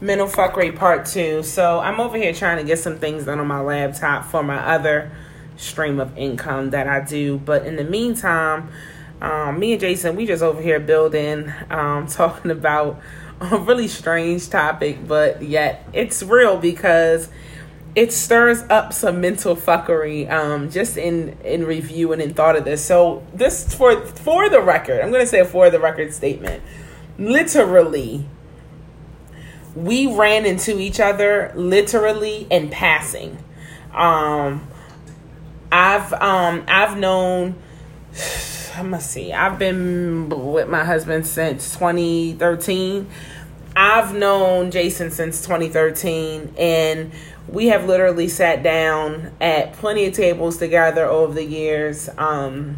mental fuckery part two. So I'm over here trying to get some things done on my laptop for my other stream of income that I do. But in the meantime, um, me and Jason, we just over here building, um, talking about a really strange topic, but yet it's real because it stirs up some mental fuckery um, just in in review and in thought of this. So this for for the record, I'm to say for the record statement. Literally, we ran into each other literally in passing. Um, I've um I've known. I must see. I've been with my husband since 2013. I've known Jason since 2013, and we have literally sat down at plenty of tables together over the years um,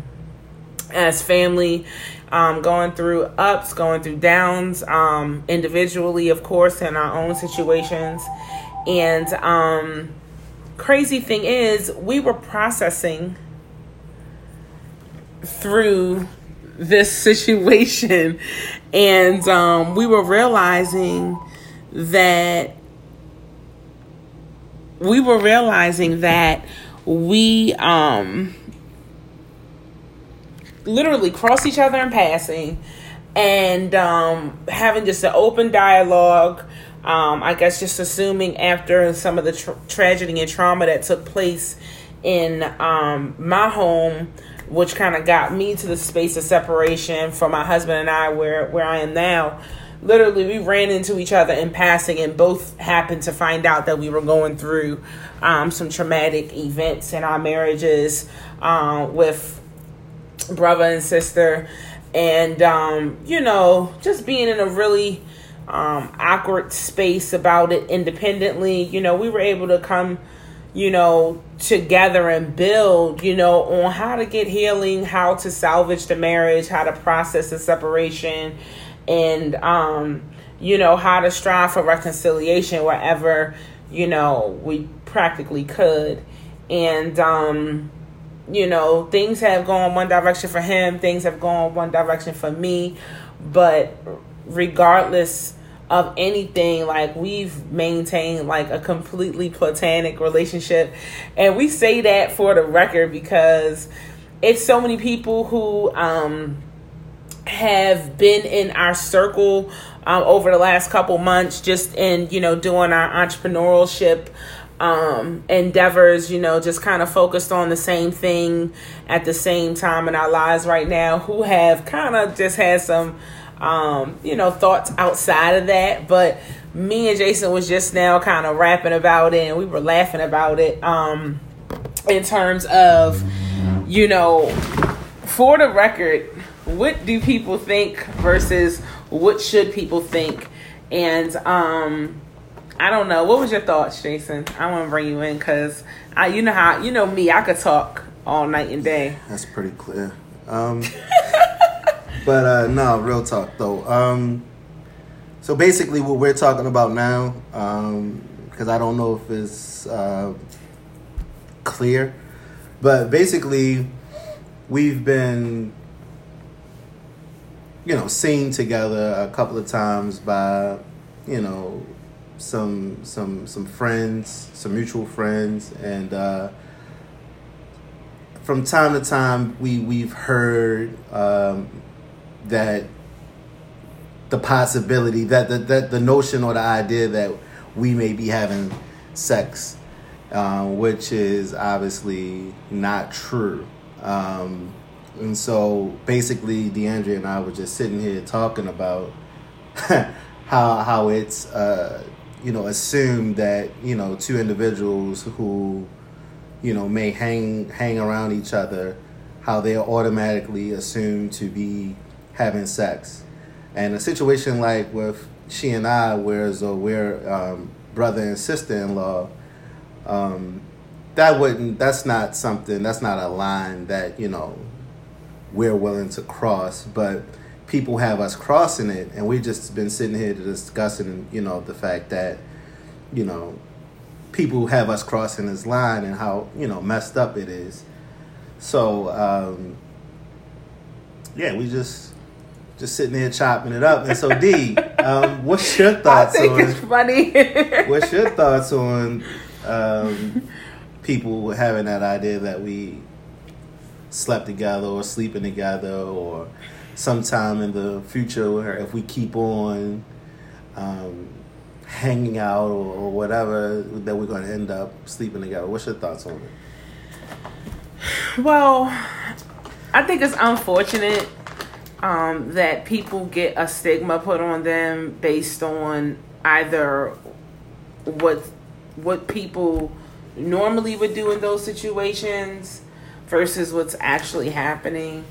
as family, um, going through ups, going through downs, um, individually, of course, in our own situations. And um, crazy thing is, we were processing through this situation, and um, we were realizing that we were realizing that we um literally cross each other in passing and um having just an open dialogue um i guess just assuming after some of the tra- tragedy and trauma that took place in um my home which kind of got me to the space of separation from my husband and i where where i am now. Literally we ran into each other in passing and both happened to find out that we were going through um, some traumatic events in our marriages uh, with brother and sister. And um, you know just being in a really um, awkward space about it independently you know we were able to come you know together and build you know on how to get healing how to salvage the marriage how to process the separation and um, you know how to strive for reconciliation wherever you know we practically could. And um, you know things have gone one direction for him things have gone one direction for me. But regardless of anything like we've maintained like a completely platonic relationship. And we say that for the record because it's so many people who um have been in our circle um, over the last couple months, just in you know doing our entrepreneurship um, endeavors. You know, just kind of focused on the same thing at the same time in our lives right now. Who have kind of just had some um, you know thoughts outside of that, but me and Jason was just now kind of rapping about it, and we were laughing about it. Um, in terms of you know, for the record what do people think versus what should people think and um i don't know. What was your thoughts jason? I want to bring you in because i you know how you know me i could talk all night and day. That's pretty clear. Um but uh no real talk though. Um so basically what we're talking about now um because i don't know if it's uh clear but basically we've been you know, seen together a couple of times by, you know, some some some friends, some mutual friends, and uh, from time to time we we've heard um, that the possibility that the that the notion or the idea that we may be having sex, uh, which is obviously not true. Um, and so basically, DeAndre and I were just sitting here talking about how how it's uh, you know assume that you know two individuals who you know may hang hang around each other, how they're automatically assumed to be having sex, and a situation like with she and I, whereas uh, we're um, brother and sister in law. Um, that wouldn't that's not something that's not a line that you know we're willing to cross, but people have us crossing it, and we've just been sitting here discussing, you know, the fact that, you know, people have us crossing this line and how you know messed up it is. So um, yeah, we just just sitting there chopping it up. And so, D, um, what's your thoughts I think on? it's funny. what's your thoughts on um, people having that idea that we slept together or sleeping together or sometime in the future if we keep on um, hanging out or, or whatever that we're going to end up sleeping together what's your thoughts on it well, I think it's unfortunate um, that people get a stigma put on them based on either what what people normally would do in those situations versus what's actually happening.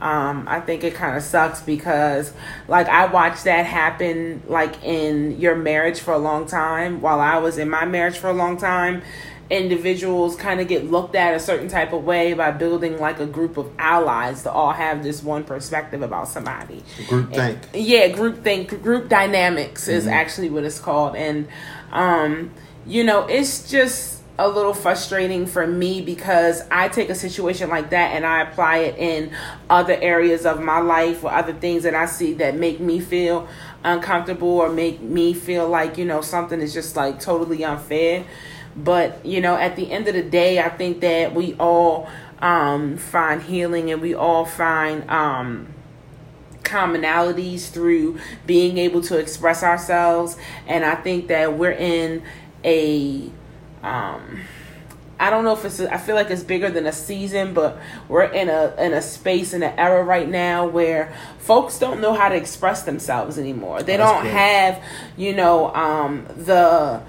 Um, I think it kind of sucks because, like, I watched that happen, like, in your marriage for a long time while I was in my marriage for a long time. Individuals kind of get looked at a certain type of way by building, like, a group of allies to all have this one perspective about somebody. group think Yeah, group think, group dynamics is Mhm. actually what it's called. And, um, you know, it's just a little frustrating for me because I take a situation like that and I apply it in other areas of my life or other things that I see that make me feel uncomfortable or make me feel like, you know, something is just like totally unfair. But, you know, at the end of the day, I think that we all um, find healing and we all find. Um, commonalities through being able to express ourselves and i think that we're in a um I don't know if it's. I feel like it's bigger than a season, but we're in a in a space in an era right now where folks don't know how to express themselves anymore. They That's don't good. have, you know, um, the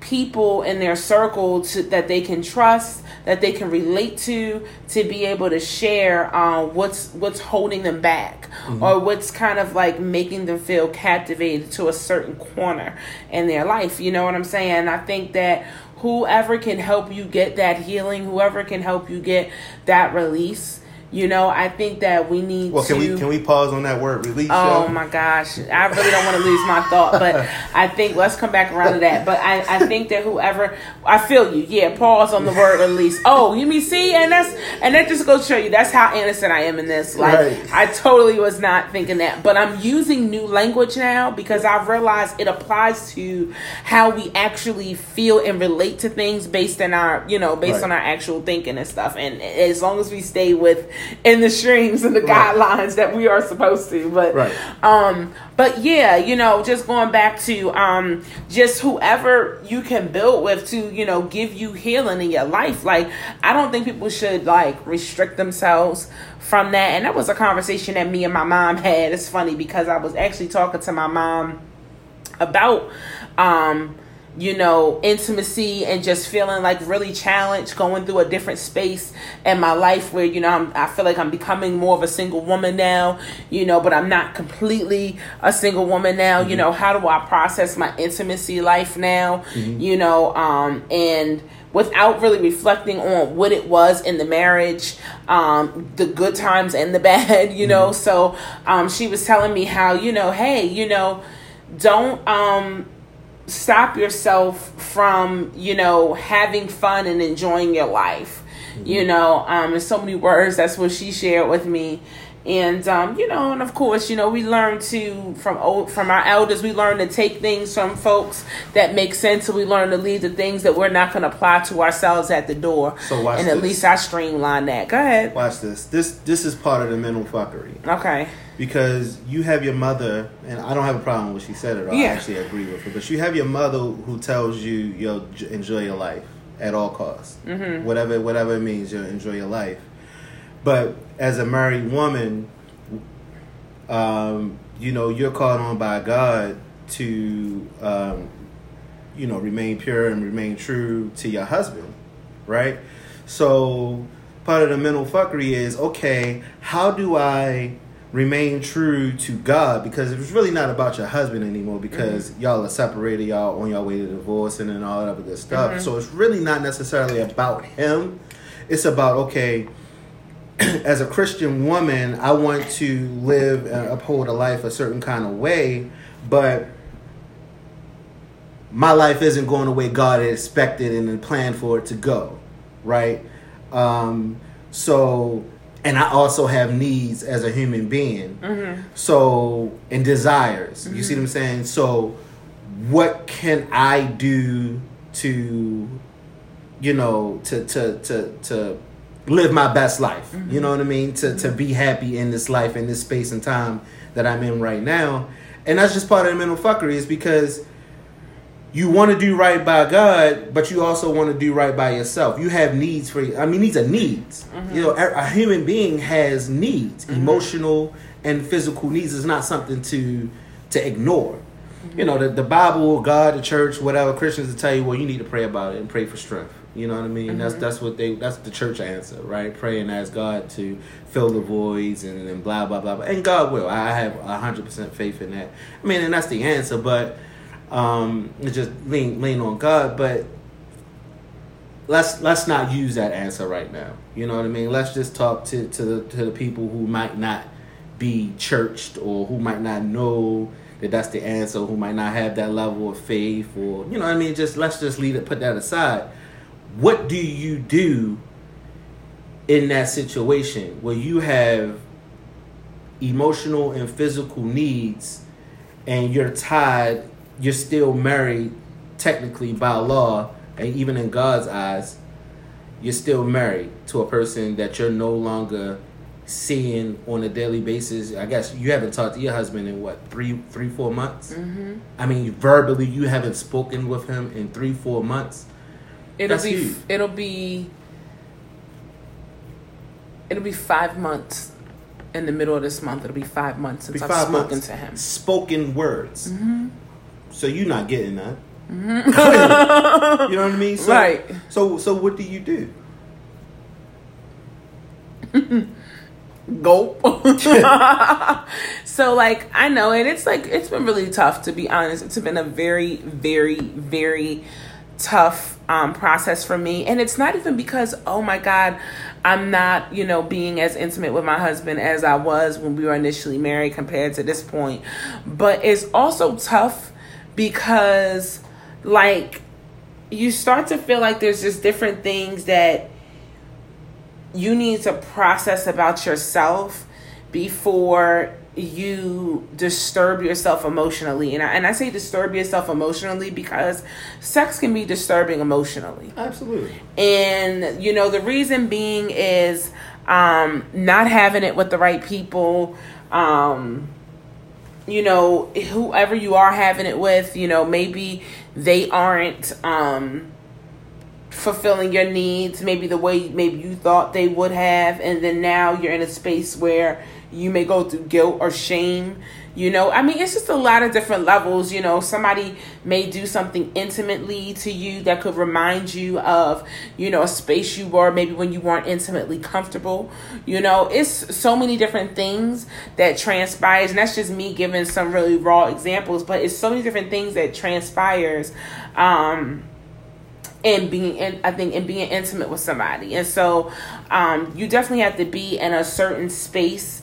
people in their circle to, that they can trust, that they can relate to, to be able to share uh, what's what's holding them back, or what's kind of like making them feel captivated to a certain corner in their life. You know what I'm saying? I think that whoever can help you get that healing, whoever can help you get that release. You know, I think that we need to well to. can we can we pause on that word release Oh yo? my gosh, I really don't want to lose my thought, but I think let's come back around to that. But I, I think that whoever I feel you, yeah, pause on the word release. Oh, you mean see, and that's and that just goes to show you that's how innocent I am in this. Like Right. I totally was not thinking that, but I'm using new language now because I've realized it applies to how we actually feel and relate to things based on our, you know, based Right. on our actual thinking and stuff. And as long as we stay with in the streams and the Right. guidelines that we are supposed to, but Right. um, but yeah, you know, just going back to um, just whoever you can build with to you know give you healing in your life. Like I don't think people should like restrict themselves from that. And that was a conversation that me and my mom had. It's funny because I was actually talking to my mom about um you know intimacy and just feeling like really challenged going through a different space in my life where you know I'm, i feel like i'm becoming more of a single woman now you know but i'm not completely a single woman now. You know how do i process my intimacy life now? You know um and without really reflecting on what it was in the marriage, um, the good times and the bad, you know. So um, she was telling me how, you know, hey, you know, don't um, stop yourself from, you know, having fun and enjoying your life. You know, um, in so many words, that's what she shared with me. And um, you know, and of course, you know, we learn to from old from our elders. We learn to take things from folks that make sense, and we learn to leave the things that we're not going to apply to ourselves at the door. So watch and at least I streamline that. Go ahead. watch this this this is part of the mental fuckery Okay. Because you have your mother, and I don't have a problem with what she said at all. Yeah. I actually agree with her. But you have your mother who tells you, "Yo, enjoy your life at all costs, mm-hmm. whatever whatever it means. You'll enjoy your life." But as a married woman, um, you know, you're called on by God to, um, you know, remain pure and remain true to your husband, right? So part of the mental fuckery is okay, how do I remain true to God? Because it's really not about your husband anymore because y'all are separated, y'all on your way to divorcing and then all that other good stuff. So it's really not necessarily about him. It's about, okay, as a Christian woman, I want to live and uphold a life a certain kind of way, but my life isn't going the way God had expected and planned for it to go, right? Um, so and I also have needs as a human being. Mm-hmm. So and desires. You see mm-hmm. what I'm saying? So what can I do to you know to to to to live my best life? You mm-hmm. know what I mean? To to mm-hmm. be happy in this life in this space and time that I'm in right now. And that's just part of the mental fuckery is because you want to do right by God, but you also want to do right by yourself. You have needs for. I mean, these are needs. Mm-hmm. You know, a, a human being has needs, mm-hmm. emotional and physical needs. Is not something to to ignore. Mm-hmm. You know, the, the Bible, God, the church, whatever Christians will tell you, well, you need to pray about it and pray for strength. You know what I mean? That's that's what they that's the church answer, right? Pray and ask God to fill the voids and, and blah blah blah blah. And God will. I have hundred percent faith in that. I mean, and that's the answer, but um just lean lean on God, but let's let's not use that answer right now. You know what I mean? Let's just talk to to the to the people who might not be churched or who might not know that that's the answer, who might not have that level of faith or you know what I mean? Just let's just leave it put that aside. What do you do in that situation where you have emotional and physical needs and you're tied, you're still married technically by law, and even in God's eyes, you're still married to a person that you're no longer seeing on a daily basis. I guess you haven't talked to your husband in what three, three, four months. Mm-hmm. I mean, verbally, you haven't spoken with him in three, four months. It'll That's be huge. it'll be it'll be five months in the middle of this month. It'll be five months Be since five I've spoken months. to him. Spoken words. Mm-hmm. So you're not getting that. you know what I mean? So, Right. So, so what do you do? Gulp. so like I know and it's like it's been really tough to be honest. It's been a very, very, very tough um, process for me. And it's not even because, oh my God, I'm not, you know, being as intimate with my husband as I was when we were initially married compared to this point. But it's also tough because like you start to feel like there's just different things that you need to process about yourself before you disturb yourself emotionally. And I, and I say disturb yourself emotionally because sex can be disturbing emotionally. Absolutely. And you know, the reason being is um not having it with the right people. Um you know, whoever you are having it with, you know, maybe they aren't um fulfilling your needs maybe the way maybe you thought they would have and then now you're in a space where you may go through guilt or shame you know i mean it's just a lot of different levels you know somebody may do something intimately to you that could remind you of you know a space you were maybe when you weren't intimately comfortable you know it's so many different things that transpires and that's just me giving some really raw examples but it's so many different things that transpires um and being in, I think and being intimate with somebody. And so um, you definitely have to be in a certain space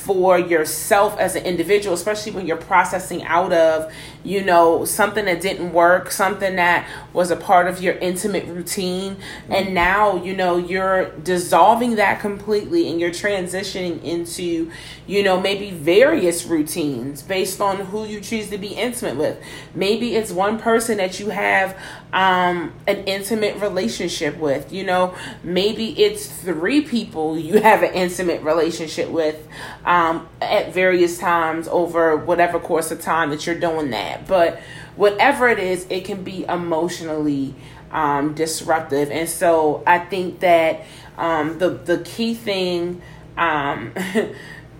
for yourself as an individual, especially when you're processing out of, you know, something that didn't work, something that was a part of your intimate routine. And now, you know, you're dissolving that completely and you're transitioning into, you know, maybe various routines based on who you choose to be intimate with. Maybe it's one person that you have um, an intimate relationship with, you know, maybe it's three people you have an intimate relationship with um, at various times over whatever course of time that you're doing that. But whatever it is, it can be emotionally um, disruptive. And so I think that um, the the key thing. Um, and,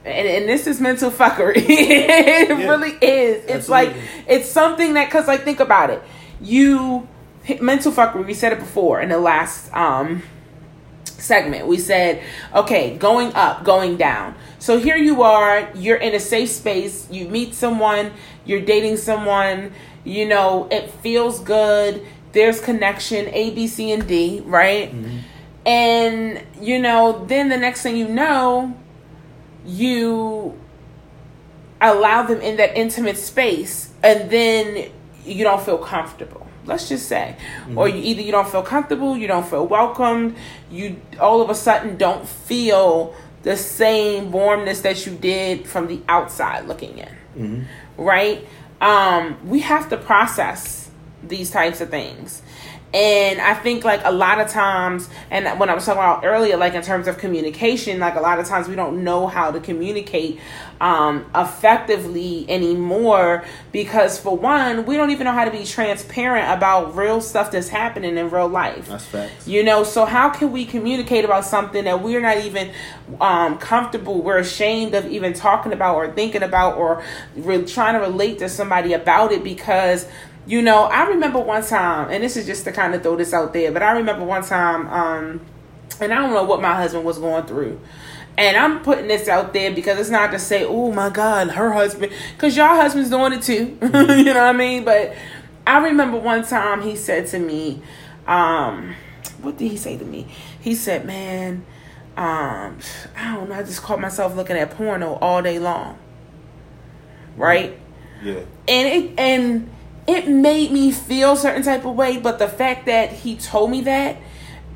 and this is mental fuckery. it Yeah. really is. It's like it's something that because like think about it. You mental fuckery. We said it before in the last um segment. We said, okay, going up, going down. So here you are, you're in a safe space, you meet someone, you're dating someone, you know, it feels good, there's connection, A, B, C, and D, right? Mm-hmm. And, you know, then the next thing you know, you allow them in that intimate space and then you don't feel comfortable let's just say or you either you don't feel comfortable you don't feel welcomed you all of a sudden don't feel the same warmness that you did from the outside looking in. Mm-hmm. Right? Um, we have to process these types of things. And I think like a lot of times, and when I was talking about earlier, like in terms of communication, like a lot of times we don't know how to communicate um, effectively anymore because for one, we don't even know how to be transparent about real stuff that's happening in real life. That's facts. You know, so how can we communicate about something that we're not even um, comfortable, we're ashamed of even talking about or thinking about or re- trying to relate to somebody about it because you know, I remember one time, and this is just to kind of throw this out there, but I remember one time, um, and I don't know what my husband was going through. And I'm putting this out there because it's not to say, oh my God, her husband, because y'all husband's doing it too. you know what I mean? But I remember one time he said to me, um, what did he say to me? He said, man, um, I don't know, I just caught myself looking at porno all day long. Right? Yeah. And it, and, it made me feel certain type of way but the fact that he told me that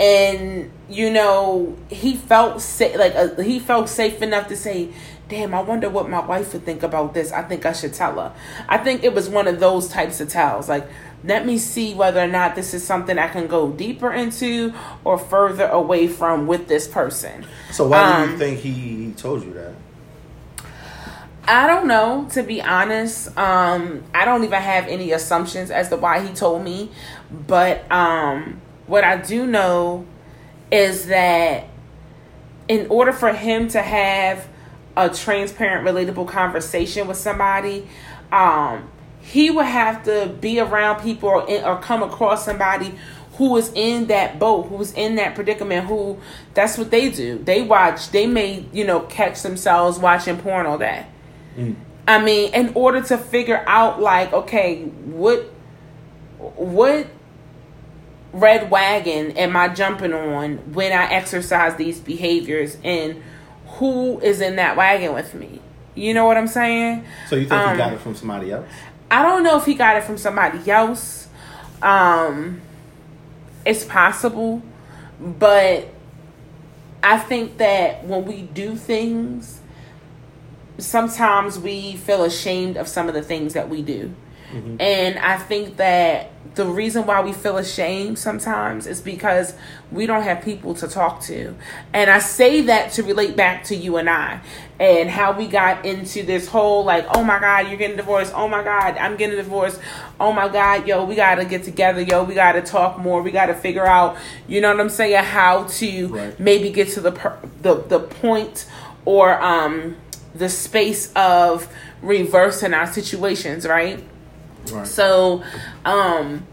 and you know he felt safe like uh, he felt safe enough to say damn i wonder what my wife would think about this. I think i should tell her. I think it was one of those types of tells like let me see whether or not this is something i can go deeper into or further away from with this person. So why do Um, you think he, he told you that? I don't know, to be honest. Um, I don't even have any assumptions as to why he told me. But um, what I do know is that in order for him to have a transparent, relatable conversation with somebody, um, he would have to be around people or, in, or come across somebody who is in that boat, who's in that predicament, who that's what they do. They watch, they may, you know, catch themselves watching porn all day. I mean, in order to figure out like, okay, what what red wagon am I jumping on when I exercise these behaviors and who is in that wagon with me? You know what I'm saying? So you think Um, he got it from somebody else? I don't know if he got it from somebody else. Um it's possible, but I think that when we do things sometimes we feel ashamed of some of the things that we do. And I think that the reason why we feel ashamed sometimes is because we don't have people to talk to. And I say that to relate back to you and I and how we got into this whole like, oh my God, you're getting divorced. Oh my God, I'm getting divorced. Oh my God, yo, we got to get together. Yo, we got to talk more. We got to figure out, you know what I'm saying, how to Right. maybe get to the, per- the, the point or, um, the space of reversing our situations, right? Right. So, um,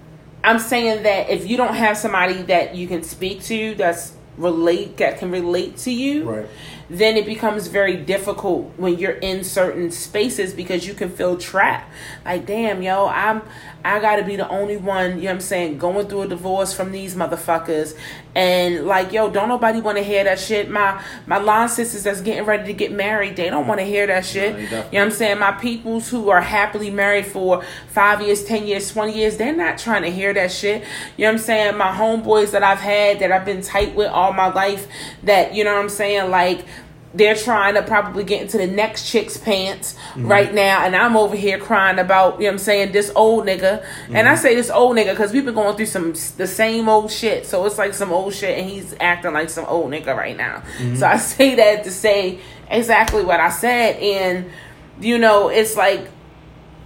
I'm saying that if you don't have somebody that you can speak to that's relate that can relate to you, Right. Then it becomes very difficult when you're in certain spaces because you can feel trapped. Like, damn, yo, I'm I gotta be the only one, you know what I'm saying, going through a divorce from these motherfuckers. And like, yo, don't nobody wanna hear that shit. My my line sisters that's getting ready to get married, they don't wanna hear that shit. No, you know what I'm saying? My peoples who are happily married for five years, ten years, twenty years, they're not trying to hear that shit. You know what I'm saying? My homeboys that I've had that I've been tight with all my life, that you know what I'm saying, like they're trying to probably get into the next chick's pants mm-hmm. right now, and I'm over here crying about, you know what I'm saying, this old nigga. And I mm-hmm. say this old nigga because we've been going through some the same old shit. So it's like some old shit, and he's acting like some old nigga right now. Mm-hmm. So I say that to say exactly what I said. And, you know, it's like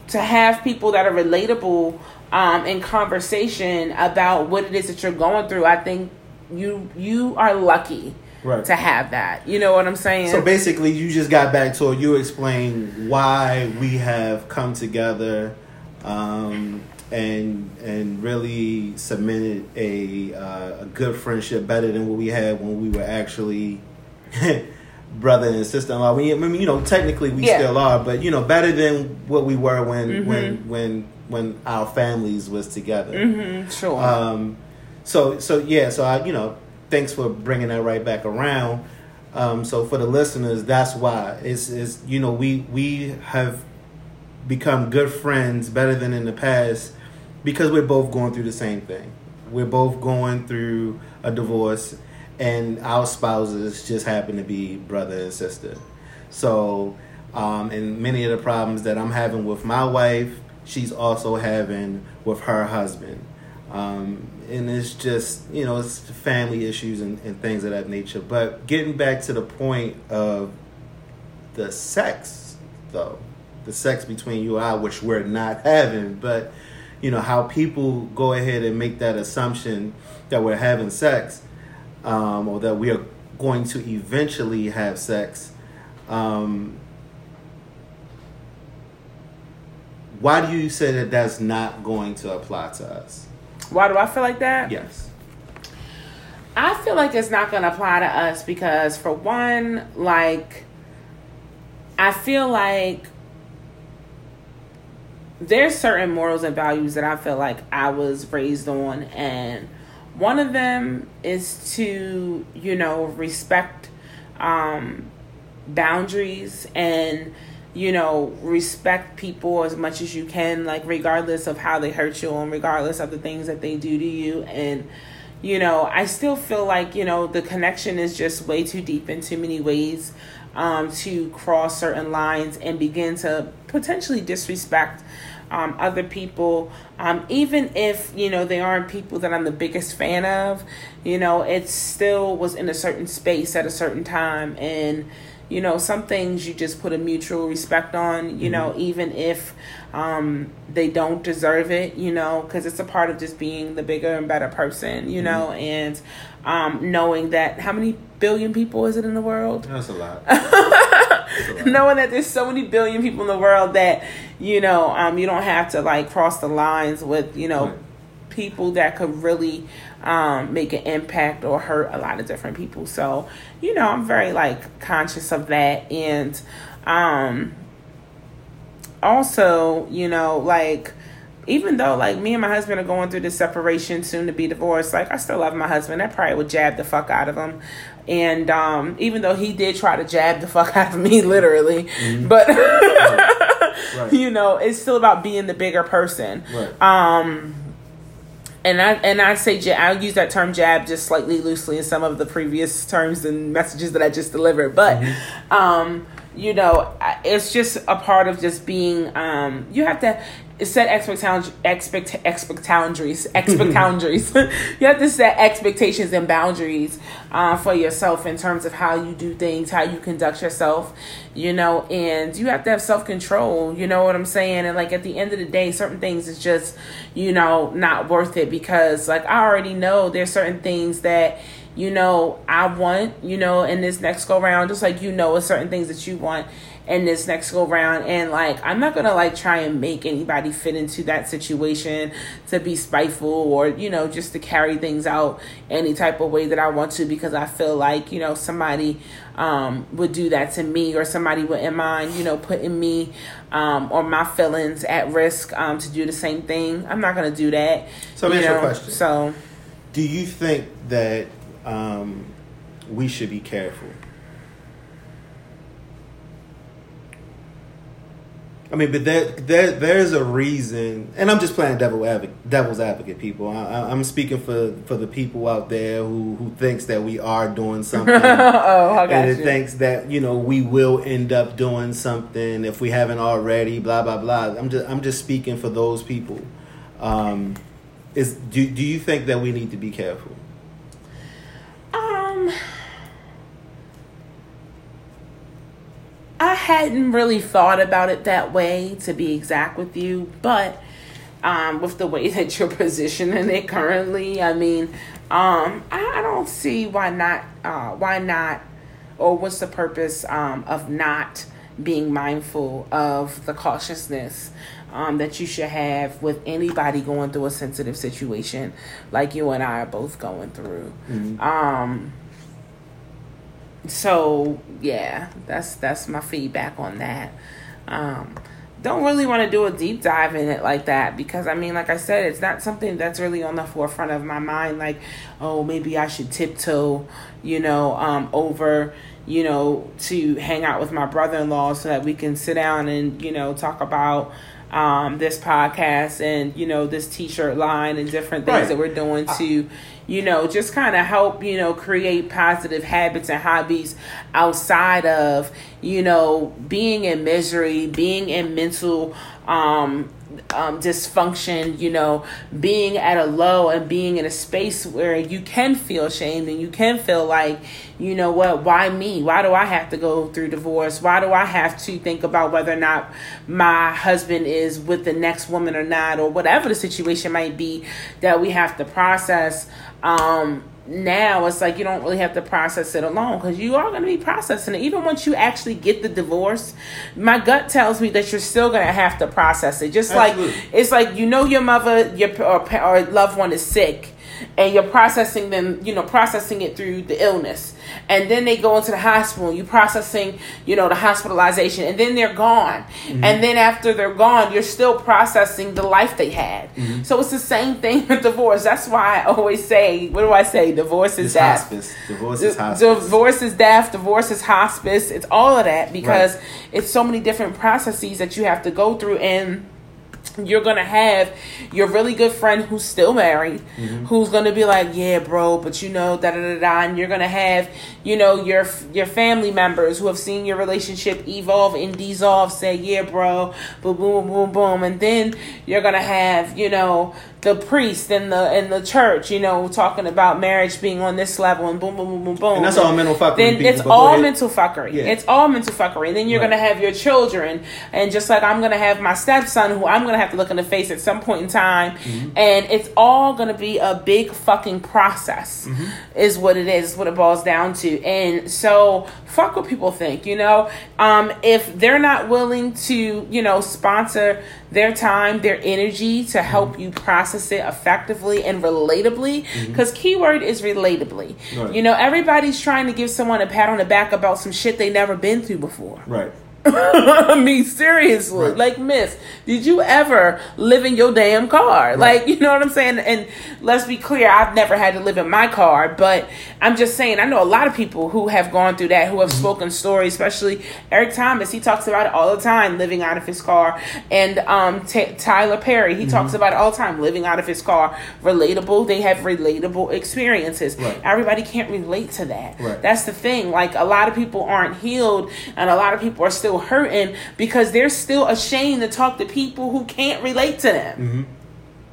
to have people that are relatable um, in conversation about what it is that you're going through, I think you you are lucky Right. to have that. You know what I'm saying? So basically, you just got back to it. You explained why we have come together, um, and and really cemented a uh, a good friendship better than what we had when we were actually brother and sister in law. We, I mean, you know, technically we Yeah. still are, but you know, better than what we were when Mhm. when when when our families was together. hmm sure. Um, so so yeah, so I you know thanks for bringing that right back around. Um, so for the listeners, that's why it's is you know we we have become good friends better than in the past because we're both going through the same thing. We're both going through a divorce, and our spouses just happen to be brother and sister. So, um, and many of the problems that I'm having with my wife, she's also having with her husband. Um, and it's just, you know, it's family issues and, and things of that nature. But getting back to the point of the sex, though, the sex between you and I, which we're not having, but, you know, how people go ahead and make that assumption that we're having sex um, or that we are going to eventually have sex. Um, why do you say that that's not going to apply to us? Why do I feel like that? Yes. I feel like it's not going to apply to us because, for one, like, I feel like there's certain morals and values that I feel like I was raised on, and one of them is to, you know, respect um, boundaries and, you know, respect people as much as you can, like, regardless of how they hurt you and regardless of the things that they do to you. And, you know, I still feel like, you know, the connection is just way too deep in too many ways um, to cross certain lines and begin to potentially disrespect um, other people, um, even if you know they aren't people that I'm the biggest fan of, you know, it still was in a certain space at a certain time, and you know, some things you just put a mutual respect on, you mm-hmm. know, even if um, they don't deserve it, you know, because it's a part of just being the bigger and better person, you mm-hmm. know, and um, knowing that how many billion people is it in the world? That's a lot. knowing that there's so many billion people in the world that you know um, you don't have to like cross the lines with you know right. people that could really um, make an impact or hurt a lot of different people so you know i'm very like conscious of that and um also you know like even though like me and my husband are going through this separation soon to be divorced like i still love my husband i probably would jab the fuck out of him and um, even though he did try to jab the fuck out of me, literally, mm-hmm. but right. Right. you know, it's still about being the bigger person. Right. Um, and I and I say I'll use that term jab just slightly loosely in some of the previous terms and messages that I just delivered, but. Mm-hmm. Um, you know, it's just a part of just being. Um, you have to set expect expect expect boundaries expect boundaries you have to set expectations and boundaries uh, for yourself in terms of how you do things how you conduct yourself you know and you have to have self-control you know what i'm saying? And like at the end of the day certain things is just you know not worth it because like i already know there's certain things that you know i want you know in this next go round just like you know certain things that you want in this next go round. And like i'm not gonna like try and make anybody fit into that situation to be spiteful or you know just to carry things out any type of way that i want to because i feel like you know somebody um, would do that to me or somebody wouldn't mind you know putting me um, or my feelings at risk um, to do the same thing. I'm not gonna do that so let me ask a question. so do you think that um, we should be careful I mean, but there, there, there's a reason, and I'm just playing devil advocate, devil's advocate. People, I, am speaking for for the people out there who who thinks that we are doing something, oh, and it you. thinks that you know we will end up doing something if we haven't already. Blah blah blah. I'm just I'm just speaking for those people. Um, is do do you think that we need to be careful? Um. I hadn't really thought about it that way, to be exact with you, but um, with the way that you're positioning it currently, I mean, um, I, I, don't see why not. Uh, why not? Or what's the purpose um, of not being mindful of the cautiousness um, that you should have with anybody going through a sensitive situation like you and I are both going through. Mm-hmm. Um, so yeah, that's that's my feedback on that. Um, don't really want to do a deep dive in it like that because I mean, like I said, it's not something that's really on the forefront of my mind. Like, oh, maybe I should tiptoe, you know, um, over, you know, to hang out with my brother in law so that we can sit down and you know talk about um, this podcast and you know this t-shirt line and different things Right. that we're doing to you know just kind of help you know create positive habits and hobbies outside of you know being in misery being in mental um um, dysfunction, you know, being at a low and being in a space where you can feel shamed and you can feel like, you know what, why me? Why do I have to go through divorce? Why do I have to think about whether or not my husband is with the next woman or not, or whatever the situation might be that we have to process? Um, now it's like you don't really have to process it alone because you are going to be processing it. Even once you actually get the divorce my gut tells me that you're still going to have to process it. Just Absolutely. like it's like you know your mother your or, or loved one is sick and you're processing them you know processing it through the illness and then they go into the hospital you processing you know the hospitalization and then they're gone Mm-hmm. and then after they're gone you're still processing the life they had Mm-hmm. so it's the same thing with divorce that's why i always say what do i say divorce is death hospice. Divorce is hospice. Divorce is death. Divorce is hospice. It's all of that because it's so many different processes that you have to go through and you're gonna have your really good friend who's still married, Mm-hmm. who's gonna be like, "Yeah, bro," but you know, da da da da, and you're gonna have, you know, your your family members who have seen your relationship evolve and dissolve, say, "Yeah, bro," boom, boom, boom, boom, and then you're gonna have, you know, the priest and the in the church, you know, talking about marriage being on this level, and boom, boom, boom, boom, boom, And that's all mental fuckery, Then people, it's all mental fuckery. Yeah. It's all mental fuckery. And then you're Right. gonna have your children, and just like I'm gonna have my stepson, who I'm gonna have to look in the face at some point in time, Mm-hmm. and it's all gonna be a big fucking process, Mm-hmm. is what it is, is what it boils down to. And so, fuck what people think, you know. Um, if they're not willing to, you know, sponsor their time, their energy to help mm-hmm. you process it effectively and relatably, mm-hmm. because keyword is relatably. Right. You know, everybody's trying to give someone a pat on the back about some shit they never been through before. Right. I mean, seriously. Right. Like, miss, did you ever live in your damn car? Like, you know what I'm saying? And let's be clear, I've never had to live in my car, but I'm just saying, I know a lot of people who have gone through that, who have spoken stories, especially Eric Thomas. He talks about it all the time, living out of his car. And um, T- Tyler Perry, he talks about it all the time, living out of his car. Relatable, they have relatable experiences. Right. Everybody can't relate to that. Right. That's the thing. Like, a lot of people aren't healed, and a lot of people are still hurting because they're still ashamed to talk to people who can't relate to them.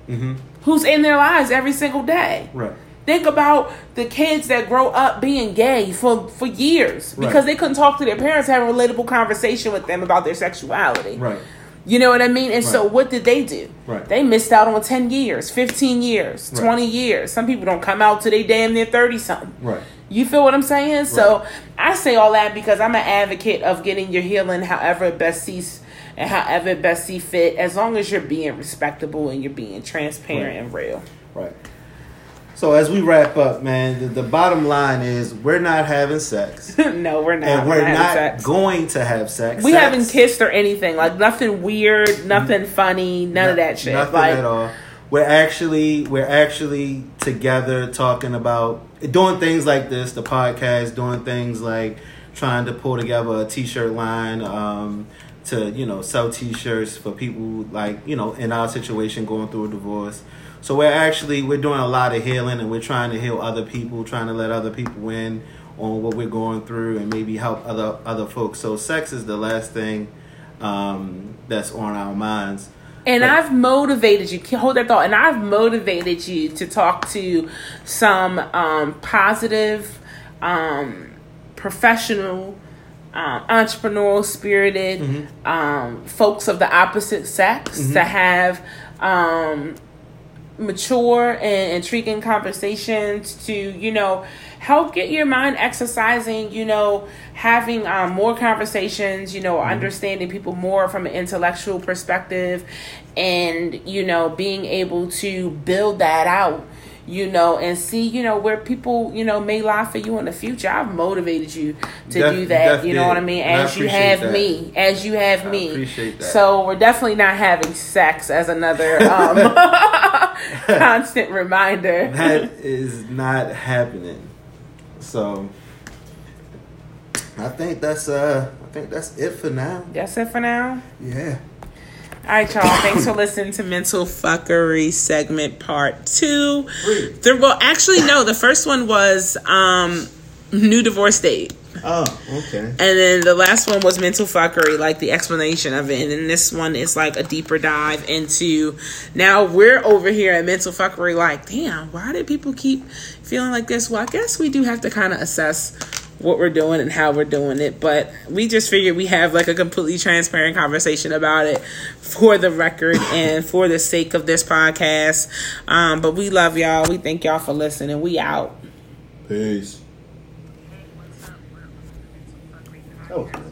Mm-hmm. Who's in their lives every single day. Right. Think about the kids that grow up being gay for, for years Right. because they couldn't talk to their parents, have a relatable conversation with them about their sexuality. Right. You know what I mean? And so what did they do? Right. They missed out on 10 years, 15 years, Right. 20 years. Some people don't come out till they damn near 30 something. Right. You feel what I'm saying? So I say all that because I'm an advocate of getting your healing however it best sees and however it best see fit, as long as you're being respectable and you're being transparent Right. and real. Right. So as we wrap up, man, the, the bottom line is we're not having sex. no, we're not. and we're having not sex. going to have sex. We Sex- haven't kissed or anything. Like nothing weird, nothing funny, none of that shit. Nothing like at all. We're actually we're actually together talking about doing things like this, the podcast, doing things like trying to pull together a t-shirt line um, to you know sell t-shirts for people like you know in our situation going through a divorce. So we're actually we're doing a lot of healing and we're trying to heal other people, trying to let other people in on what we're going through and maybe help other other folks. So sex is the last thing um, that's on our minds. And I've motivated you. Hold that thought. And I've motivated you to talk to some um, positive, um, professional, um, entrepreneurial spirited Mm-hmm. um, folks of the opposite sex to have um, mature and intriguing conversations to you know help get your mind exercising you know having um, more conversations you know understanding people more from an intellectual perspective and you know being able to build that out you know and see you know where people you know may lie for you in the future. I've motivated you to Def- do that you know did. what i mean? And I as you have that. me as you have I me. so we're definitely not having sex as another um, constant reminder. that is not happening. So I think that's uh I think that's it for now. That's it for now. Yeah. All right, y'all. Thanks for listening to Mental Fuckery segment part two. There, well, actually, no. The first one was um, new divorce date. Oh, okay. And then the last one was mental fuckery, like the explanation of it. And then this one is like a deeper dive into now we're over here at mental fuckery, like, damn, why did people keep feeling like this? Well, I guess we do have to kind of assess what we're doing and how we're doing it. But we just figured we have like a completely transparent conversation about it for the record and for the sake of this podcast. Um, but we love y'all. We thank y'all for listening. We out. Peace. That was good. Yes. That.